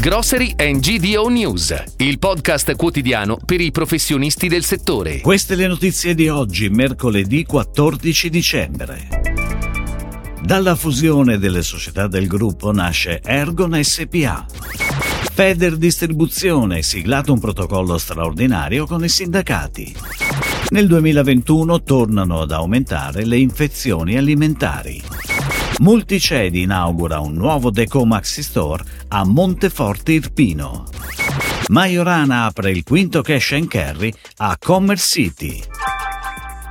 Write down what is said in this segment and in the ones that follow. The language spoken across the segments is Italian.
Grocery and GDO News, il podcast quotidiano per i professionisti del settore. Queste le notizie di oggi, mercoledì 14 dicembre. Dalla fusione delle società del gruppo nasce Ergon SPA. Feder Distribuzione, siglato un protocollo straordinario con i sindacati. Nel 2021 tornano ad aumentare le infezioni alimentari. Multicedi inaugura un nuovo Deco Maxi Store a Monteforte Irpino. Majorana apre il quinto cash and carry a Commerce City.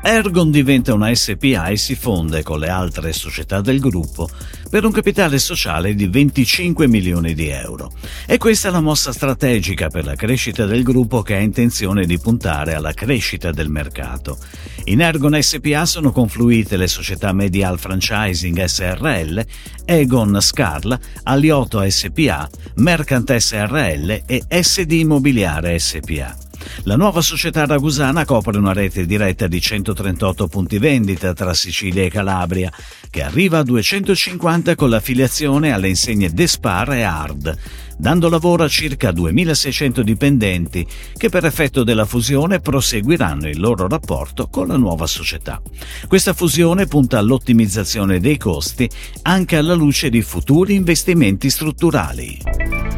Ergon diventa una SPA e si fonde con le altre società del gruppo per un capitale sociale di 25 milioni di euro. E questa è la mossa strategica per la crescita del gruppo che ha intenzione di puntare alla crescita del mercato. In Ergon SPA sono confluite le società Medial Franchising SRL, Egon Scarl, Aliotto SPA, Mercant SRL e SD Immobiliare SPA. La nuova società ragusana copre una rete diretta di 138 punti vendita tra Sicilia e Calabria, che arriva a 250 con l'affiliazione alle insegne Despar e Hard, dando lavoro a circa 2600 dipendenti che per effetto della fusione proseguiranno il loro rapporto con la nuova società. Questa fusione punta all'ottimizzazione dei costi anche alla luce di futuri investimenti strutturali.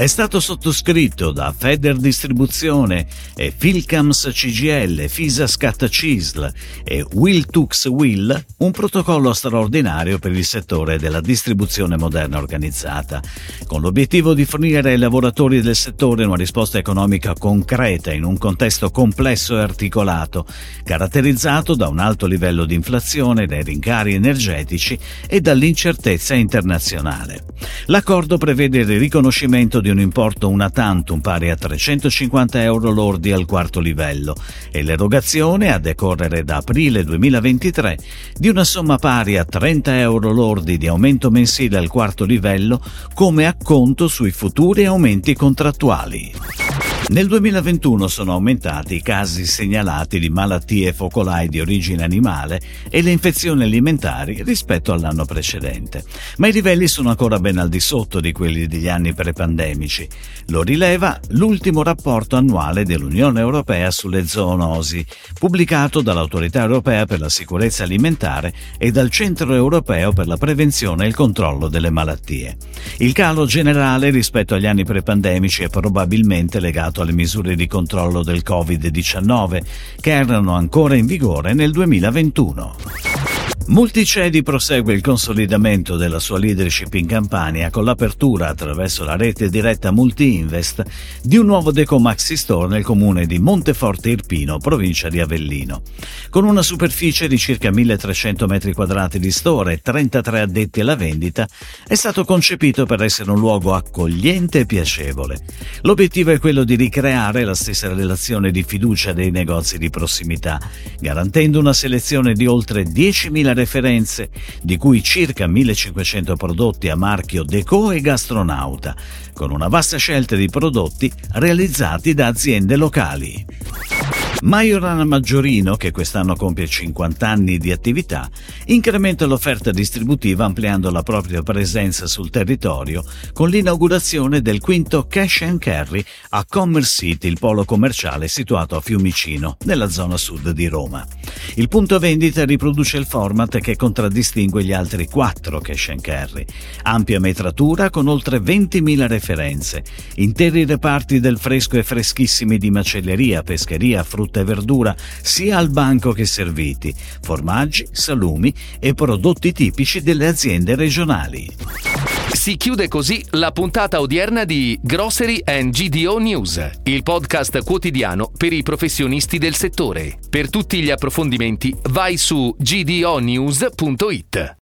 È stato sottoscritto da Feder Distribuzione e Philcams CGL, Fisa Scat Cisl e Will Tux Will un protocollo straordinario per il settore della distribuzione moderna organizzata, con l'obiettivo di fornire ai lavoratori del settore una risposta economica concreta in un contesto complesso e articolato, caratterizzato da un alto livello di inflazione, dai rincari energetici e dall'incertezza internazionale. L'accordo prevede il riconoscimento di un importo una tantum pari a 350 euro lordi al quarto livello e l'erogazione, a decorrere da aprile 2023, di una somma pari a 30 euro lordi di aumento mensile al quarto livello come acconto sui futuri aumenti contrattuali. Nel 2021 sono aumentati i casi segnalati di malattie focolai di origine animale e le infezioni alimentari rispetto all'anno precedente, ma i livelli sono ancora ben al di sotto di quelli degli anni prepandemici. Lo rileva l'ultimo rapporto annuale dell'Unione Europea sulle zoonosi, pubblicato dall'Autorità Europea per la Sicurezza Alimentare e dal Centro Europeo per la Prevenzione e il Controllo delle Malattie. Il calo generale rispetto agli anni prepandemici è probabilmente legato alle misure di controllo del Covid-19 che erano ancora in vigore nel 2021. Multicedi prosegue il consolidamento della sua leadership in Campania con l'apertura attraverso la rete diretta Multi-Invest di un nuovo Deco Maxi Store nel comune di Monteforte Irpino, provincia di Avellino. Con una superficie di circa 1300 m2 di store e 33 addetti alla vendita, è stato concepito per essere un luogo accogliente e piacevole. L'obiettivo è quello di ricreare la stessa relazione di fiducia dei negozi di prossimità, garantendo una selezione di oltre 10.000 referenze, di cui circa 1500 prodotti a marchio Deco e Gastronauta, con una vasta scelta di prodotti realizzati da aziende locali. Majorana Maggiorino, che quest'anno compie 50 anni di attività, incrementa l'offerta distributiva ampliando la propria presenza sul territorio con l'inaugurazione del quinto Cash and Carry a Commerce City, il polo commerciale situato a Fiumicino, nella zona sud di Roma. Il punto vendita riproduce il format che contraddistingue gli altri quattro Cash and Carry. Ampia metratura con oltre 20.000 referenze, interi reparti del fresco e freschissimi di macelleria, pescheria, frutta frutta e verdura, sia al banco che serviti, formaggi, salumi e prodotti tipici delle aziende regionali. Si chiude così la puntata odierna di Grocery and GDO News, il podcast quotidiano per i professionisti del settore. Per tutti gli approfondimenti vai su gdonews.it.